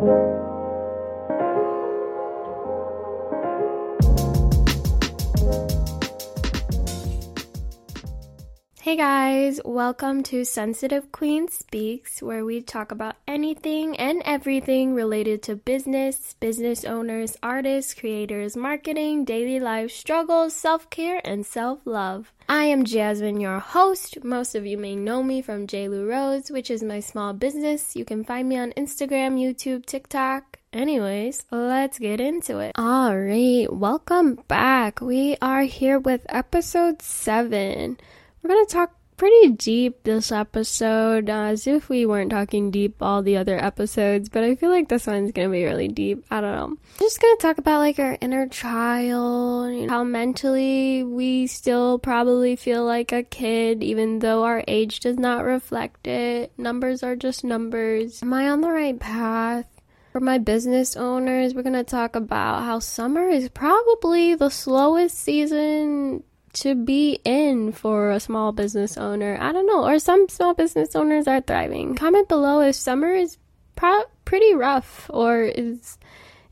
Thank you. Hey guys, welcome to Sensitive Queen Speaks, where we talk about anything and everything related to business, business owners, artists, creators, marketing, daily life struggles, self care, and self love. I am Jasmine, your host. Most of you may know me from JLu Rose, which is my small business. You can find me on Instagram, YouTube, TikTok. Anyways, let's get into it. Alright, welcome back. We are here with episode 7. We're going to talk pretty deep this episode, uh, as if we weren't talking deep all the other episodes, but I feel like this one's to be really deep. I don't know. I'm just to talk about like our inner child, you know, how mentally we still probably feel like a kid, even though our age does not reflect it. Numbers are just numbers. Am I on the right path? For my business owners, we're going to talk about how summer is probably the slowest season to be in for a small business owner. I don't know, or some small business owners are thriving. Comment below if summer is pro- pretty rough or is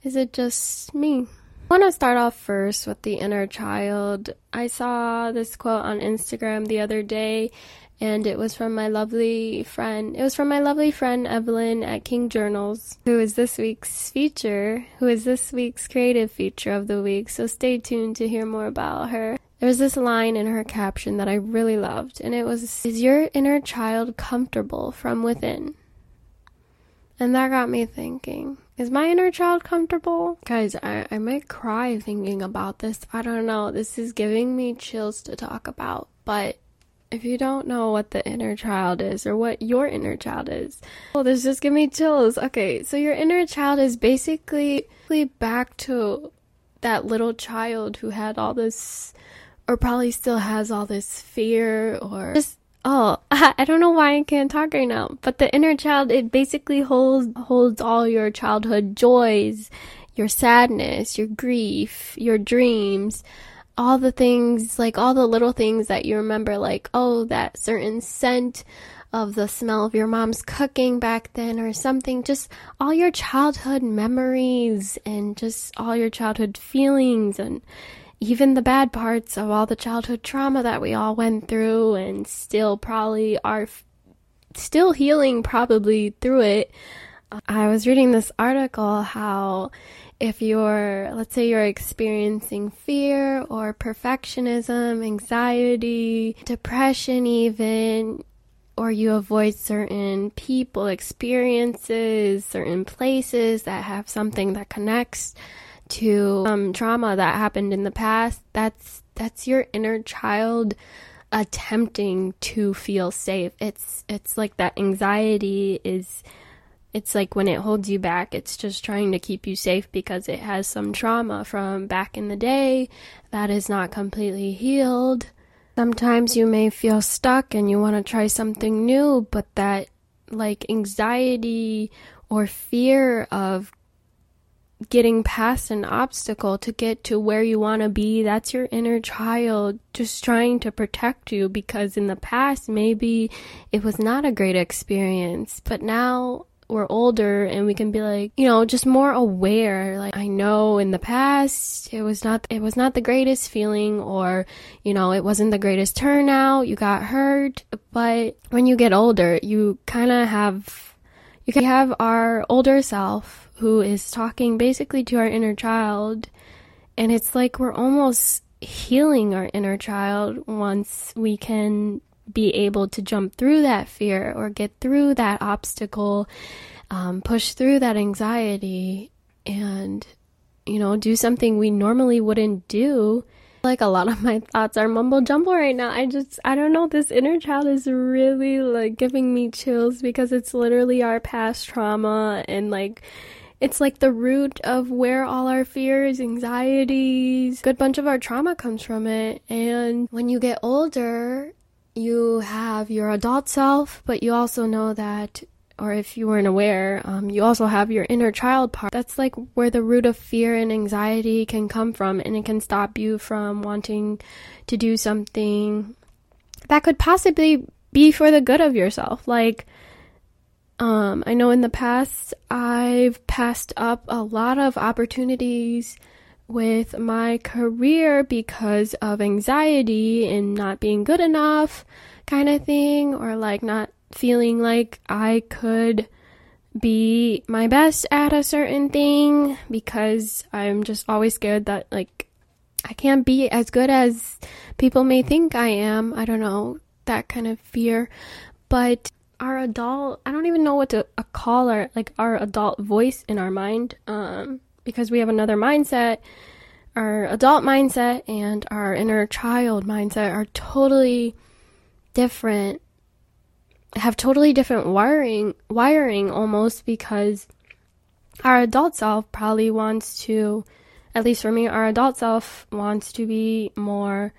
is it just me? I want to start off first with the inner child. I saw this quote on Instagram the other day and it was from my lovely friend. It was from my lovely friend Evelyn at King Journals, who is this week's feature, who is this week's creative feature of the week. So stay tuned to hear more about her. There was this line in her caption that I really loved, and it was Is your inner child comfortable from within? And that got me thinking Is my inner child comfortable? Guys, I, I might cry thinking about this. I don't know. This is giving me chills to talk about. But if you don't know what the inner child is or what your inner child is, well, this just give me chills. Okay, so your inner child is basically back to that little child who had all this or probably still has all this fear or just oh I don't know why I can't talk right now but the inner child it basically holds holds all your childhood joys your sadness your grief your dreams all the things like all the little things that you remember like oh that certain scent of the smell of your mom's cooking back then or something. Just all your childhood memories and just all your childhood feelings and even the bad parts of all the childhood trauma that we all went through and still probably are f- still healing probably through it. I was reading this article how if you're, let's say you're experiencing fear or perfectionism, anxiety, depression, even, or you avoid certain people, experiences, certain places that have something that connects to um, trauma that happened in the past, that's that's your inner child attempting to feel safe. It's it's like that anxiety is it's like when it holds you back, it's just trying to keep you safe because it has some trauma from back in the day that is not completely healed. Sometimes you may feel stuck and you want to try something new, but that like anxiety or fear of getting past an obstacle to get to where you want to be. That's your inner child just trying to protect you because in the past, maybe it was not a great experience, but now we're older and we can be like, you know, just more aware. Like, I know in the past it was not, it was not the greatest feeling or, you know, it wasn't the greatest turnout. You got hurt. But when you get older, you kind of have, you can have our older self who is talking basically to our inner child. And it's like we're almost healing our inner child once we can be able to jump through that fear or get through that obstacle, um, push through that anxiety, and, you know, do something we normally wouldn't do like a lot of my thoughts are mumble jumble right now. I just, I don't know, this inner child is really like giving me chills because it's literally our past trauma and like it's like the root of where all our fears, anxieties, good bunch of our trauma comes from it. And when you get older, you have your adult self, but you also know that or if you weren't aware, um, you also have your inner child part. That's like where the root of fear and anxiety can come from, and it can stop you from wanting to do something that could possibly be for the good of yourself. Like, Um, I know in the past I've passed up a lot of opportunities with my career because of anxiety and not being good enough, kind of thing, or like not feeling like I could be my best at a certain thing because I'm just always scared that like I can't be as good as people may think I am. I don't know, that kind of fear. But our adult, I don't even know what to uh, call our like our adult voice in our mind um because we have another mindset. Our adult mindset and our inner child mindset are totally different have totally different wiring wiring almost because our adult self probably wants to at least for me our adult self wants to be more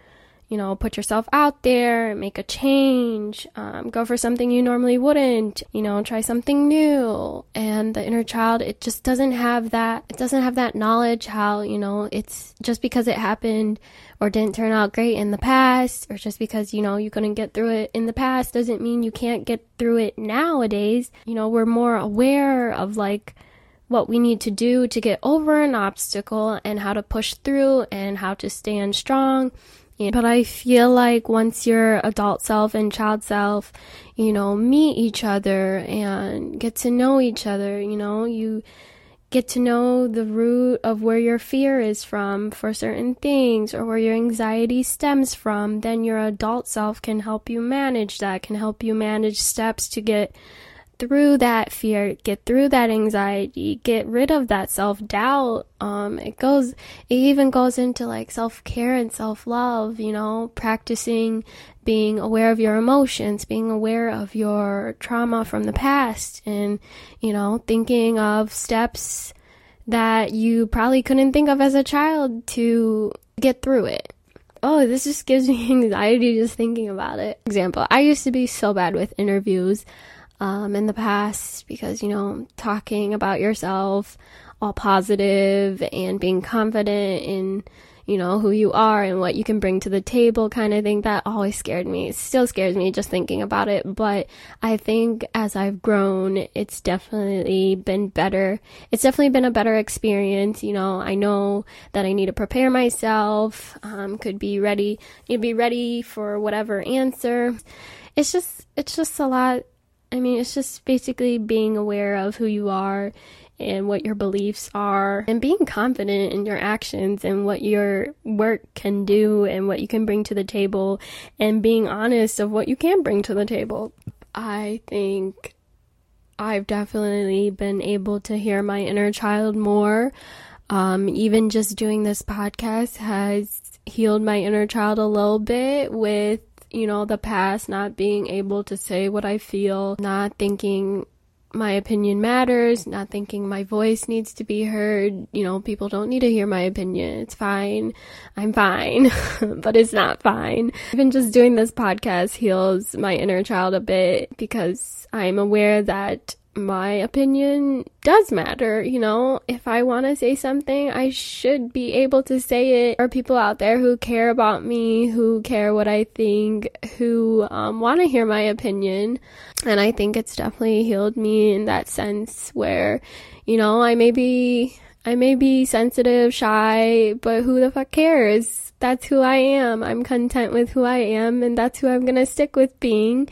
you know, put yourself out there, make a change, um, go for something you normally wouldn't, you know, try something new. And the inner child, it just doesn't have that, it doesn't have that knowledge how, you know, it's just because it happened or didn't turn out great in the past, or just because, you know, you couldn't get through it in the past doesn't mean you can't get through it nowadays. You know, we're more aware of like, what we need to do to get over an obstacle and how to push through and how to stand strong but I feel like once your adult self and child self, you know, meet each other and get to know each other, you know, you get to know the root of where your fear is from for certain things or where your anxiety stems from, then your adult self can help you manage that, can help you manage steps to get through that fear, get through that anxiety, get rid of that self doubt. Um, it goes, it even goes into like self care and self love, you know, practicing being aware of your emotions, being aware of your trauma from the past, and, you know, thinking of steps that you probably couldn't think of as a child to get through it. Oh, this just gives me anxiety just thinking about it. Example, I used to be so bad with interviews um, in the past because, you know, talking about yourself all positive and being confident in, you know, who you are and what you can bring to the table kind of thing, that always scared me. It still scares me just thinking about it. But I think as I've grown, it's definitely been better. It's definitely been a better experience. You know, I know that I need to prepare myself, um, could be ready, to be ready for whatever answer. It's just, it's just a lot I mean, it's just basically being aware of who you are and what your beliefs are and being confident in your actions and what your work can do and what you can bring to the table and being honest of what you can bring to the table. I think I've definitely been able to hear my inner child more. Um, even just doing this podcast has healed my inner child a little bit with you know, the past, not being able to say what I feel, not thinking my opinion matters, not thinking my voice needs to be heard. You know, people don't need to hear my opinion. It's fine. I'm fine, but it's not fine. Even just doing this podcast heals my inner child a bit because I'm aware that my opinion does matter. You know, if I want to say something, I should be able to say it. Are people out there who care about me, who care what I think, who um, want to hear my opinion. And I think it's definitely healed me in that sense where, you know, I may be, I may be sensitive, shy, but who the fuck cares? That's who I am. I'm content with who I am, and that's who I'm gonna stick with being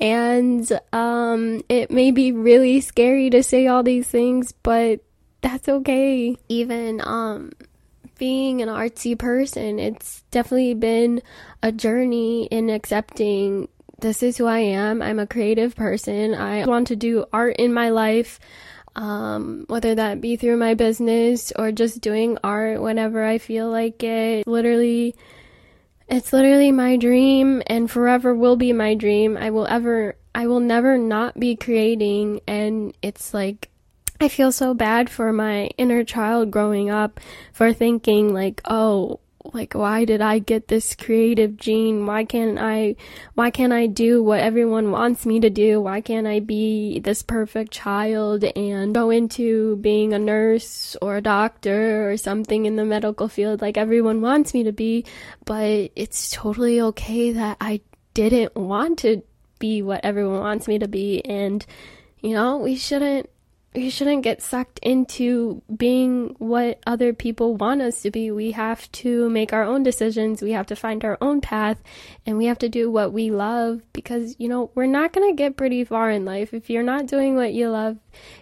and um, it may be really scary to say all these things, but that's okay. Even um, being an artsy person, it's definitely been a journey in accepting this is who I am. I'm a creative person. I want to do art in my life, um, whether that be through my business or just doing art whenever I feel like it. Literally, it's literally my dream and forever will be my dream. I will ever, I will never not be creating. And it's like, I feel so bad for my inner child growing up for thinking, like, oh, like why did I get this creative gene? Why can't I why can't I do what everyone wants me to do? Why can't I be this perfect child and go into being a nurse or a doctor or something in the medical field like everyone wants me to be? But it's totally okay that I didn't want to be what everyone wants me to be and You know, we shouldn't we shouldn't get sucked into being what other people want us to be. We have to make our own decisions. We have to find our own path and we have to do what we love because, you know, we're not going to get pretty far in life. If you're not doing what you love,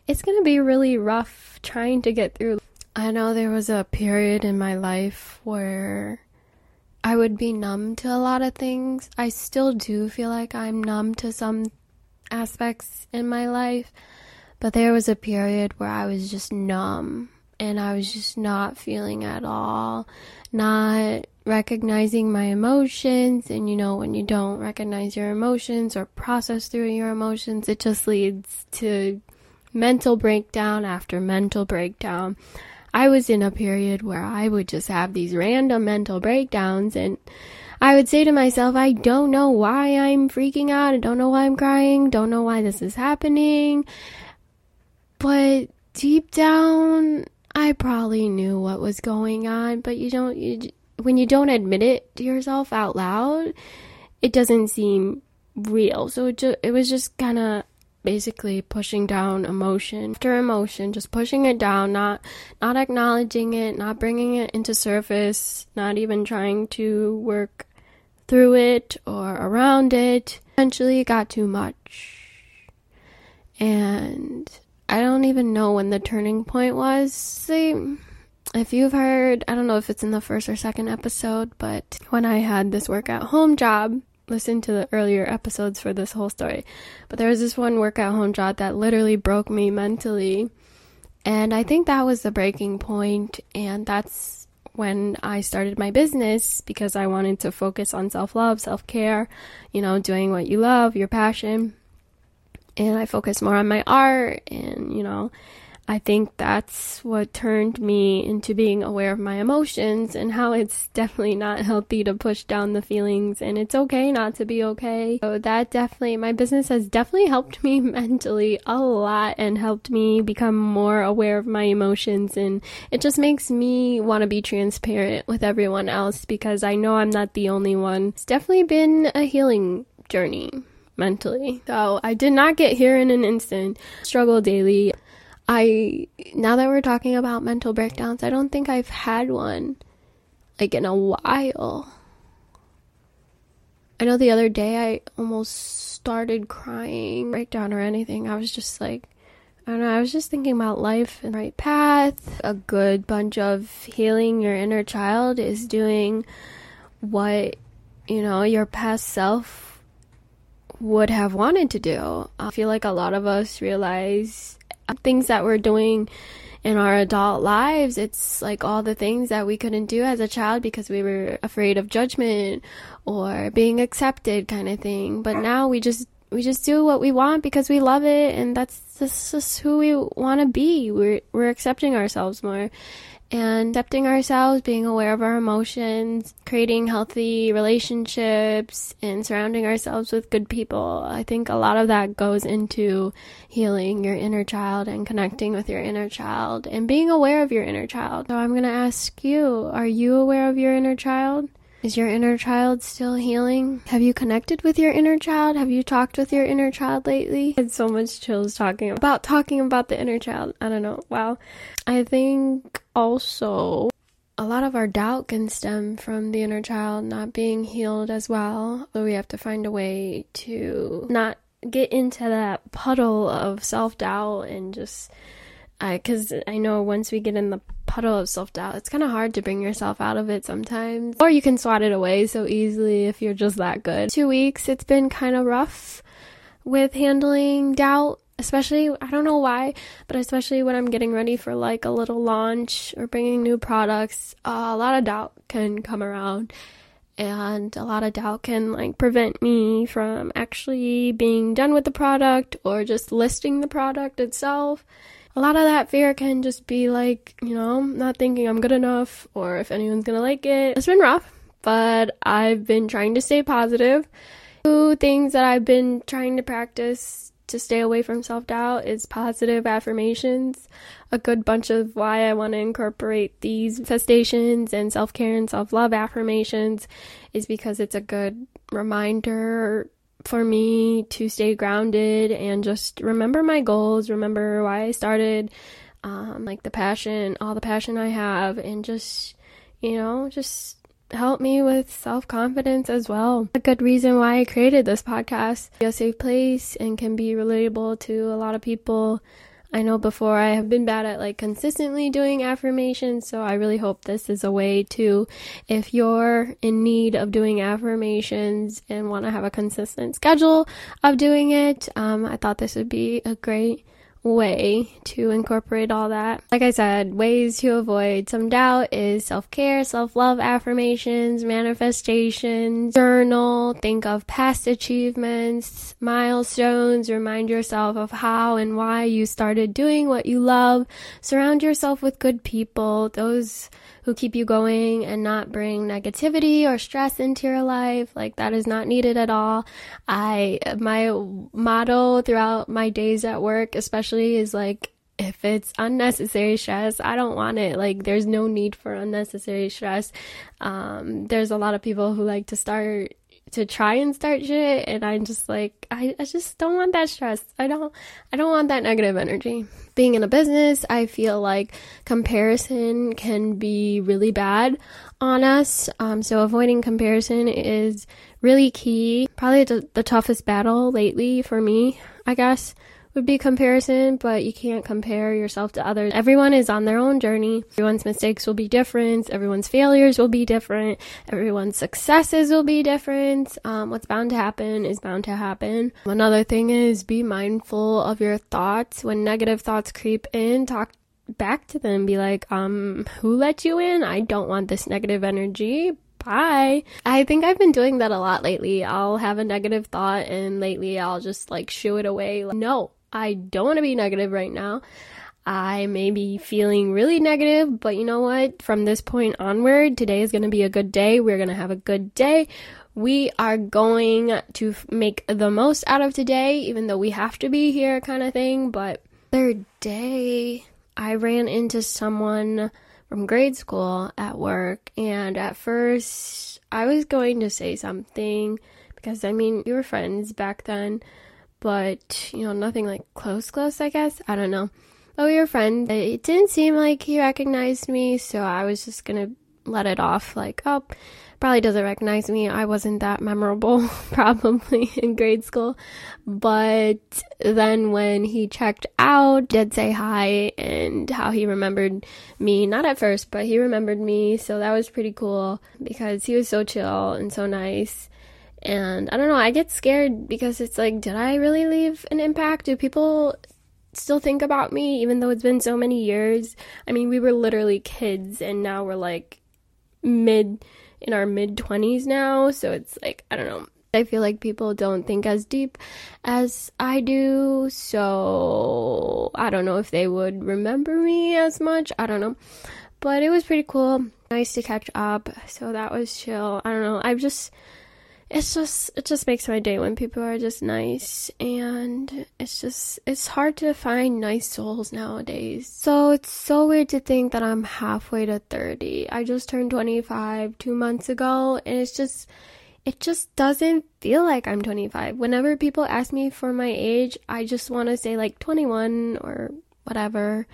it's going to be really rough trying to get through. I know there was a period in my life where I would be numb to a lot of things. I still do feel like I'm numb to some aspects in my life but there was a period where I was just numb and I was just not feeling at all, not recognizing my emotions. And you know, when you don't recognize your emotions or process through your emotions, it just leads to mental breakdown after mental breakdown. I was in a period where I would just have these random mental breakdowns and I would say to myself, I don't know why I'm freaking out. I don't know why I'm crying. Don't know why this is happening. But deep down, I probably knew what was going on, but you don't, you, when you don't admit it to yourself out loud, it doesn't seem real. So it, ju- it was just kind of basically pushing down emotion after emotion, just pushing it down, not not acknowledging it, not bringing it into surface, not even trying to work through it or around it. Eventually, it got too much. And I don't even know when the turning point was. See, if you've heard, I don't know if it's in the first or second episode, but when I had this work at home job, listen to the earlier episodes for this whole story. But there was this one work at home job that literally broke me mentally. And I think that was the breaking point, and that's when I started my business because I wanted to focus on self love, self care, you know, doing what you love, your passion and I focus more on my art and you know I think that's what turned me into being aware of my emotions and how it's definitely not healthy to push down the feelings and it's okay not to be okay. So that definitely, my business has definitely helped me mentally a lot and helped me become more aware of my emotions and it just makes me want to be transparent with everyone else because I know I'm not the only one. It's definitely been a healing journey mentally. So I did not get here in an instant. Struggle daily. I now that we're talking about mental breakdowns, I don't think I've had one like in a while. I know the other day I almost started crying, breakdown or anything. I was just like I don't know, I was just thinking about life and right path. A good bunch of healing your inner child is doing what, you know, your past self would have wanted to do. I feel like a lot of us realize things that we're doing in our adult lives, it's like all the things that we couldn't do as a child because we were afraid of judgment or being accepted kind of thing. But now we just we just do what we want because we love it and that's just who we want to be. We're we're accepting ourselves more and accepting ourselves, being aware of our emotions, creating healthy relationships, and surrounding ourselves with good people. I think a lot of that goes into healing your inner child and connecting with your inner child and being aware of your inner child. So I'm going to ask you, are you aware of your inner child? Is your inner child still healing? Have you connected with your inner child? Have you talked with your inner child lately? I had so much chills talking about talking about the inner child. I don't know. Wow. I think also a lot of our doubt can stem from the inner child not being healed as well. So we have to find a way to not get into that puddle of self doubt and just because I, I know once we get in the puddle of self doubt, it's kind of hard to bring yourself out of it sometimes. Or you can swat it away so easily if you're just that good. Two weeks, it's been kind of rough with handling doubt, especially, I don't know why, but especially when I'm getting ready for like a little launch or bringing new products, uh, a lot of doubt can come around. And a lot of doubt can like prevent me from actually being done with the product or just listing the product itself a lot of that fear can just be like, you know, not thinking I'm good enough or if anyone's gonna like it. It's been rough, but I've been trying to stay positive. Two things that I've been trying to practice to stay away from self doubt is positive affirmations. A good bunch of why I want to incorporate these manifestations and self care and self love affirmations is because it's a good reminder for me to stay grounded and just remember my goals, remember why I started, um, like the passion, all the passion I have, and just, you know, just help me with self confidence as well. A good reason why I created this podcast, a safe place and can be relatable to a lot of people. I know before I have been bad at like consistently doing affirmations, so I really hope this is a way to, if you're in need of doing affirmations and want to have a consistent schedule of doing it, um, I thought this would be a great way to incorporate all that. Like I said, ways to avoid some doubt is self care, self love affirmations, manifestations, journal, think of past achievements, milestones, remind yourself of how and why you started doing what you love, surround yourself with good people. Those who keep you going and not bring negativity or stress into your life. Like that is not needed at all. I, my motto throughout my days at work, especially is like, if it's unnecessary stress, I don't want it. Like, there's no need for unnecessary stress. Um, there's a lot of people who like to start to try and start shit and I'm just like I, I just don't want that stress. I don't I don't want that negative energy. Being in a business, I feel like comparison can be really bad on us. Um, so avoiding comparison is really key. Probably the, the toughest battle lately for me, I guess would be comparison, but you can't compare yourself to others. Everyone is on their own journey. Everyone's mistakes will be different. Everyone's failures will be different. Everyone's successes will be different. Um, what's bound to happen is bound to happen. Another thing is be mindful of your thoughts. When negative thoughts creep in, talk back to them. Be like, um, who let you in? I don't want this negative energy bye. I think I've been doing that a lot lately. I'll have a negative thought and lately I'll just like shoo it away. Like, no, I don't want to be negative right now. I may be feeling really negative, but you know what? From this point onward, today is going to be a good day. We're going to have a good day. We are going to make the most out of today, even though we have to be here, kind of thing. But third day, I ran into someone from grade school at work, and at first, I was going to say something because I mean, we were friends back then but you know, nothing like close, close, I guess. I don't know. But we were friends. It didn't seem like he recognized me, so I was just gonna let it off like, oh, probably doesn't recognize me. I wasn't that memorable, probably in grade school. But then when he checked out, did say hi and how he remembered me. Not at first, but he remembered me. So that was pretty cool because he was so chill and so nice. And I don't know, I get scared because it's like, did I really leave an impact? Do people still think about me even though it's been so many years? I mean, we were literally kids and now we're like mid in our mid 20s now, so it's like, I don't know. I feel like people don't think as deep as I do, so I don't know if they would remember me as much. I don't know. But it was pretty cool. Nice to catch up. So that was chill. I don't know. I've just it's just it just makes my day when people are just nice and it's just it's hard to find nice souls nowadays. So it's so weird to think that i'm halfway to 30 i just turned 25 two months ago and it's just it just doesn't feel like i'm 25 whenever people ask me for my age i just want to say like 21 or whatever.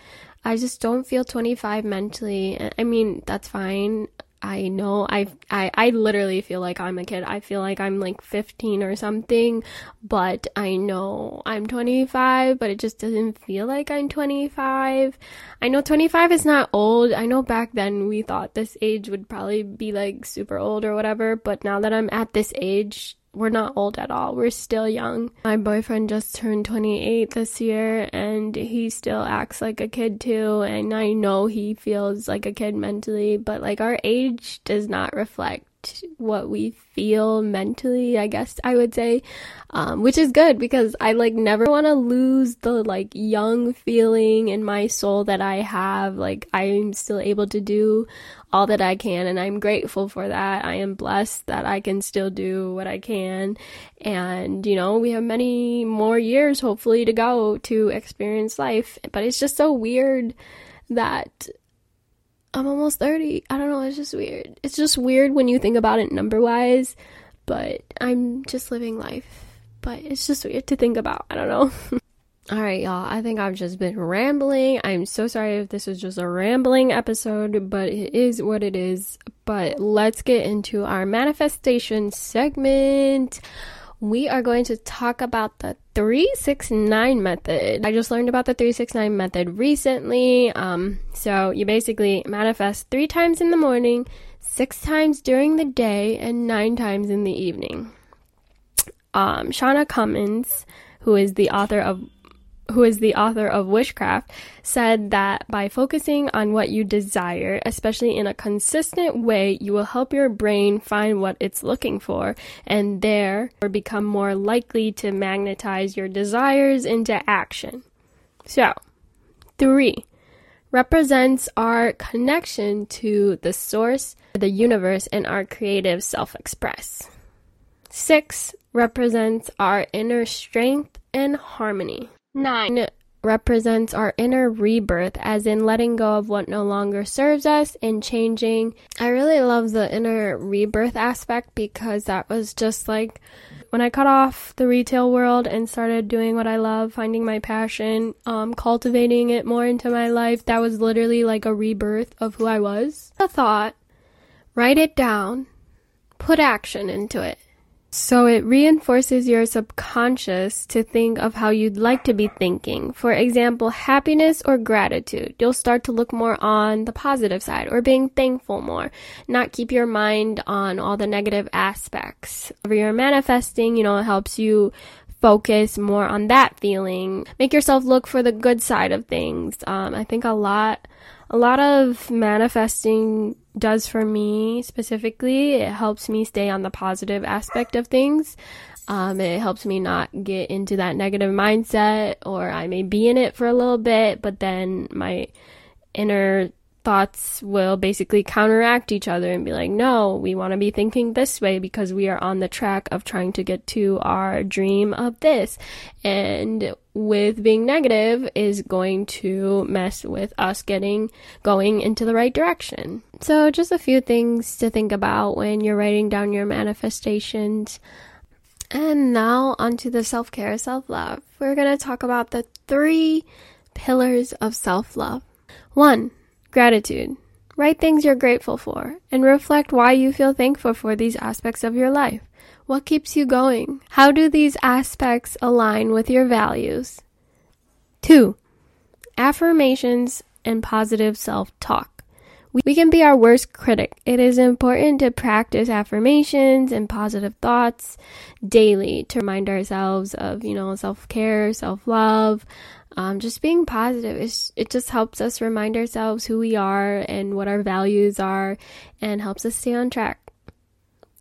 I just don't feel 25 mentally. I mean that's fine I know I I I literally feel like I'm a kid. I feel like I'm like 15 or something, but I know I'm 25, but it just doesn't feel like I'm 25. I know 25 is not old. I know back then we thought this age would probably be like super old or whatever, but now that I'm at this age, we're not old at all. We're still young. My boyfriend just turned 28 this year and he still acts like a kid too. And I know he feels like a kid mentally, but like our age does not reflect what we feel mentally, I guess I would say, um, which is good because I like never want to lose the like young feeling in my soul that I have. Like I'm still able to do all that I can and I'm grateful for that. I am blessed that I can still do what I can. And, you know, we have many more years hopefully to go to experience life, but it's just so weird that I'm almost 30. I don't know, it's just weird. It's just weird when you think about it number wise, but I'm just living life but it's just weird to think about. I don't know. All right, y'all. I think I've just been rambling. I'm so sorry if this was just a rambling episode, but it is what it is. But let's get into our manifestation segment. We are going to talk about the 369 method. I just learned about the 369 method recently. Um, so you basically manifest three times in the morning, six times during the day, and nine times in the evening. Um, Shannah Cummins, who is the author of who is the author of Wishcraft, said that by focusing on what you desire, especially in a consistent way, you will help your brain find what it's looking for and there become more likely to magnetize your desires into action. So, three represents our connection to the source, the universe, and our creative self express. Six represents our inner strength and harmony. Nine represents our inner rebirth, as in letting go of what no longer serves us and changing. I really love the inner rebirth aspect because that was just like when I cut off the retail world and started doing what I love, finding my passion, um, cultivating it more into my life. That was literally like a rebirth of who I was. A thought, write it down, put action into it. So it reinforces your subconscious to think of how you'd like to be thinking. For example, happiness or gratitude. You'll start to look more on the positive side or being thankful more, not keep your mind on all the negative aspects. Whenever you're manifesting, you know, it helps you focus more on that feeling. Make yourself look for the good side of things. Um, I think a lot, a lot of manifesting does for me specifically. It helps me stay on the positive aspect of things. Um, it helps me not get into that negative mindset, or I may be in it for a little bit, but then my inner thoughts will basically counteract each other and be like, no, we want to be thinking this way because we are on the track of trying to get to our dream of this. And with being negative is going to mess with us getting going into the right direction. So, just a few things to think about when you're writing down your manifestations. And now, onto the self care, self love. We're going to talk about the three pillars of self love. One, Gratitude. Write things you're grateful for and reflect why you feel thankful for these aspects of your life. What keeps you going? How do these aspects align with your values? 2. Affirmations and positive self talk. We can be our worst critic. It is important to practice affirmations and positive thoughts daily to remind ourselves of, you know, self care, self love, um, just being positive. Is it just helps us remind ourselves who we are and what our values are and helps us stay on track.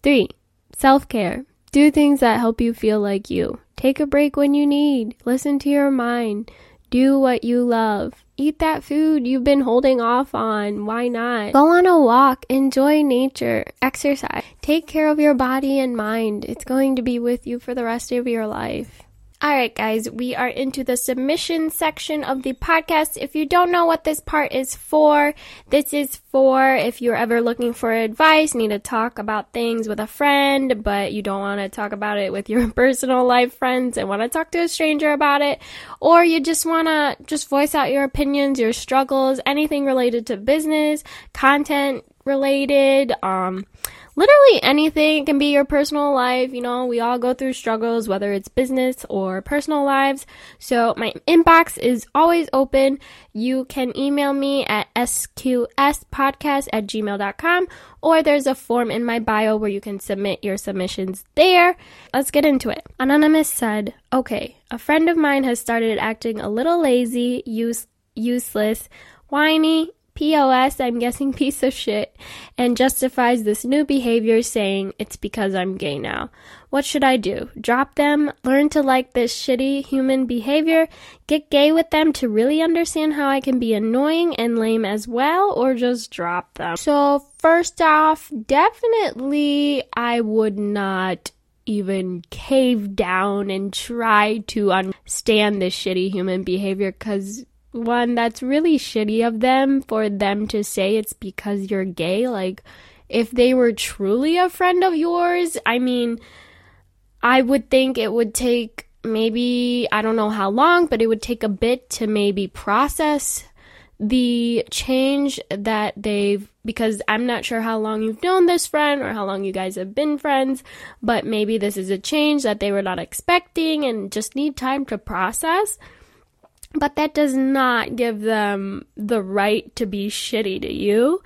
Three self-care. Do things that help you feel like you. Take a break when you need. Listen to your mind do what you love. Eat that food you've been holding off on. Why not? Go on a walk. Enjoy nature. Exercise. Take care of your body and mind. It's going to be with you for the rest of your life Alright, guys, we are into the submission section of the podcast. If you don't know what this part is for, this is for if you're ever looking for advice, need to talk about things with a friend, but you don't want to talk about it with your personal life friends and want to talk to a stranger about it, or you just want to just voice out your opinions, your struggles, anything related to business, content related, um, literally anything. Can be your personal life. You know, we all go through struggles, whether it's business or personal lives. So my inbox is always open. You can email me at sqspodcast at gmail.com or there's a form in my bio where you can submit your submissions there. Let's get into it. Anonymous said, okay, a friend of mine has started acting a little lazy, use, useless, whiny, POS, I'm guessing piece of shit, and justifies this new behavior saying it's because I'm gay now. What should I do? Drop them? Learn to like this shitty human behavior? Get gay with them to really understand how I can be annoying and lame as well? Or just drop them? So, first off, definitely I would not even cave down and try to understand this shitty human behavior because one that's really shitty of them for them to say it's because you're gay. Like, if they were truly a friend of yours, I mean, I would think it would take maybe, I don't know how long, but it would take a bit to maybe process the change that they've because I'm not sure how long you've known this friend or how long you guys have been friends, but maybe this is a change that they were not expecting and just need time to process. But that does not give them the right to be shitty to you.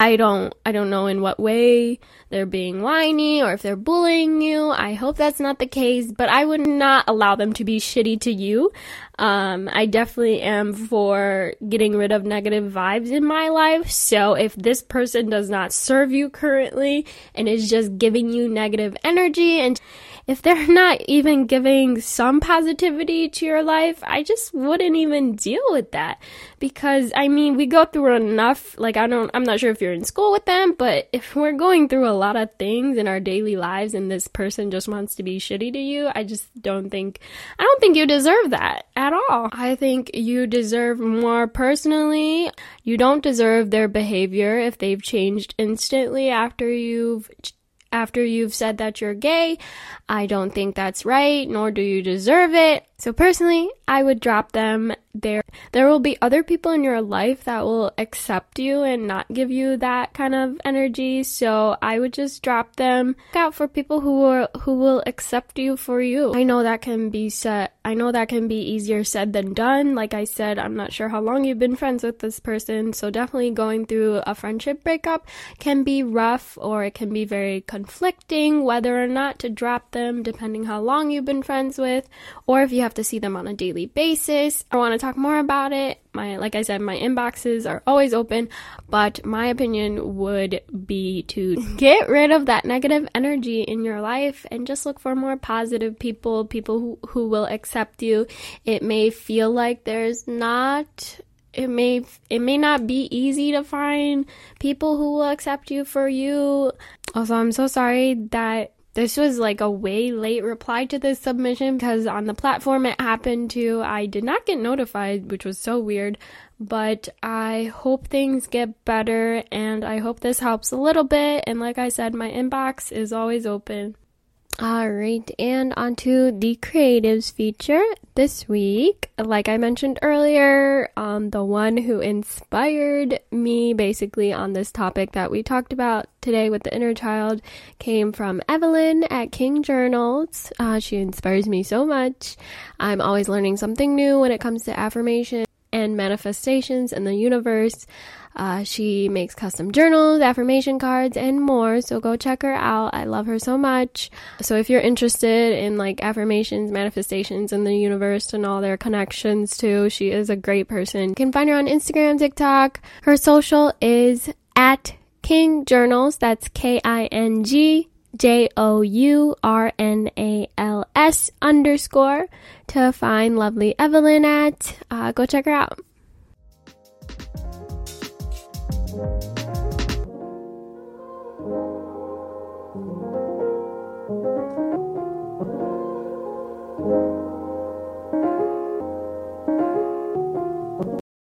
I don't I don't know in what way they're being whiny or if they're bullying you. I hope that's not the case, but I would not allow them to be shitty to you. Um, I definitely am for getting rid of negative vibes in my life. So if this person does not serve you currently and is just giving you negative energy and if they're not even giving some positivity to your life, I just wouldn't even deal with that. Because I mean, we go through enough, like I don't, I'm not sure if you're in school with them, but if we're going through a lot of things in our daily lives and this person just wants to be shitty to you, I just don't think, I don't think you deserve that at all. I think you deserve more personally. You don't deserve their behavior if they've changed instantly after you've after you've said that you're gay. I don't think that's right, nor do you deserve it. So personally, I would drop them. There there will be other people in your life that will accept you and not give you that kind of energy. So I would just drop them. Look out for people who are who will accept you for you. I know that can be said I know that can be easier said than done. Like I said, I'm not sure how long you've been friends with this person, so definitely going through a friendship breakup can be rough or it can be very conflicting whether or not to drop them depending how long you've been friends with or if you have to see them on a daily basis. I want to talk more about it. My like I said, my inboxes are always open, but my opinion would be to get rid of that negative energy in your life and just look for more positive people, people who, who will accept you. It may feel like there's not it may it may not be easy to find people who will accept you for you. Also, I'm so sorry that this was like a way late reply to this submission because on the platform it happened to, I did not get notified, which was so weird. But I hope things get better and I hope this helps a little bit. And like I said, my inbox is always open. All right, and onto the creatives feature this week. Like I mentioned earlier, um, the one who inspired me basically on this topic that we talked about today with the inner child came from Evelyn at King Journals. Uh, she inspires me so much. I'm always learning something new when it comes to affirmation and manifestations in the universe. Uh, she makes custom journals, affirmation cards, and more. So go check her out. I love her so much. So if you're interested in like affirmations, manifestations in the universe and all their connections too, she is a great person. You can find her on Instagram, TikTok. Her social is at King Journals. That's K I N G J O U R N A L S underscore to find lovely Evelyn at. Uh, go check her out. You.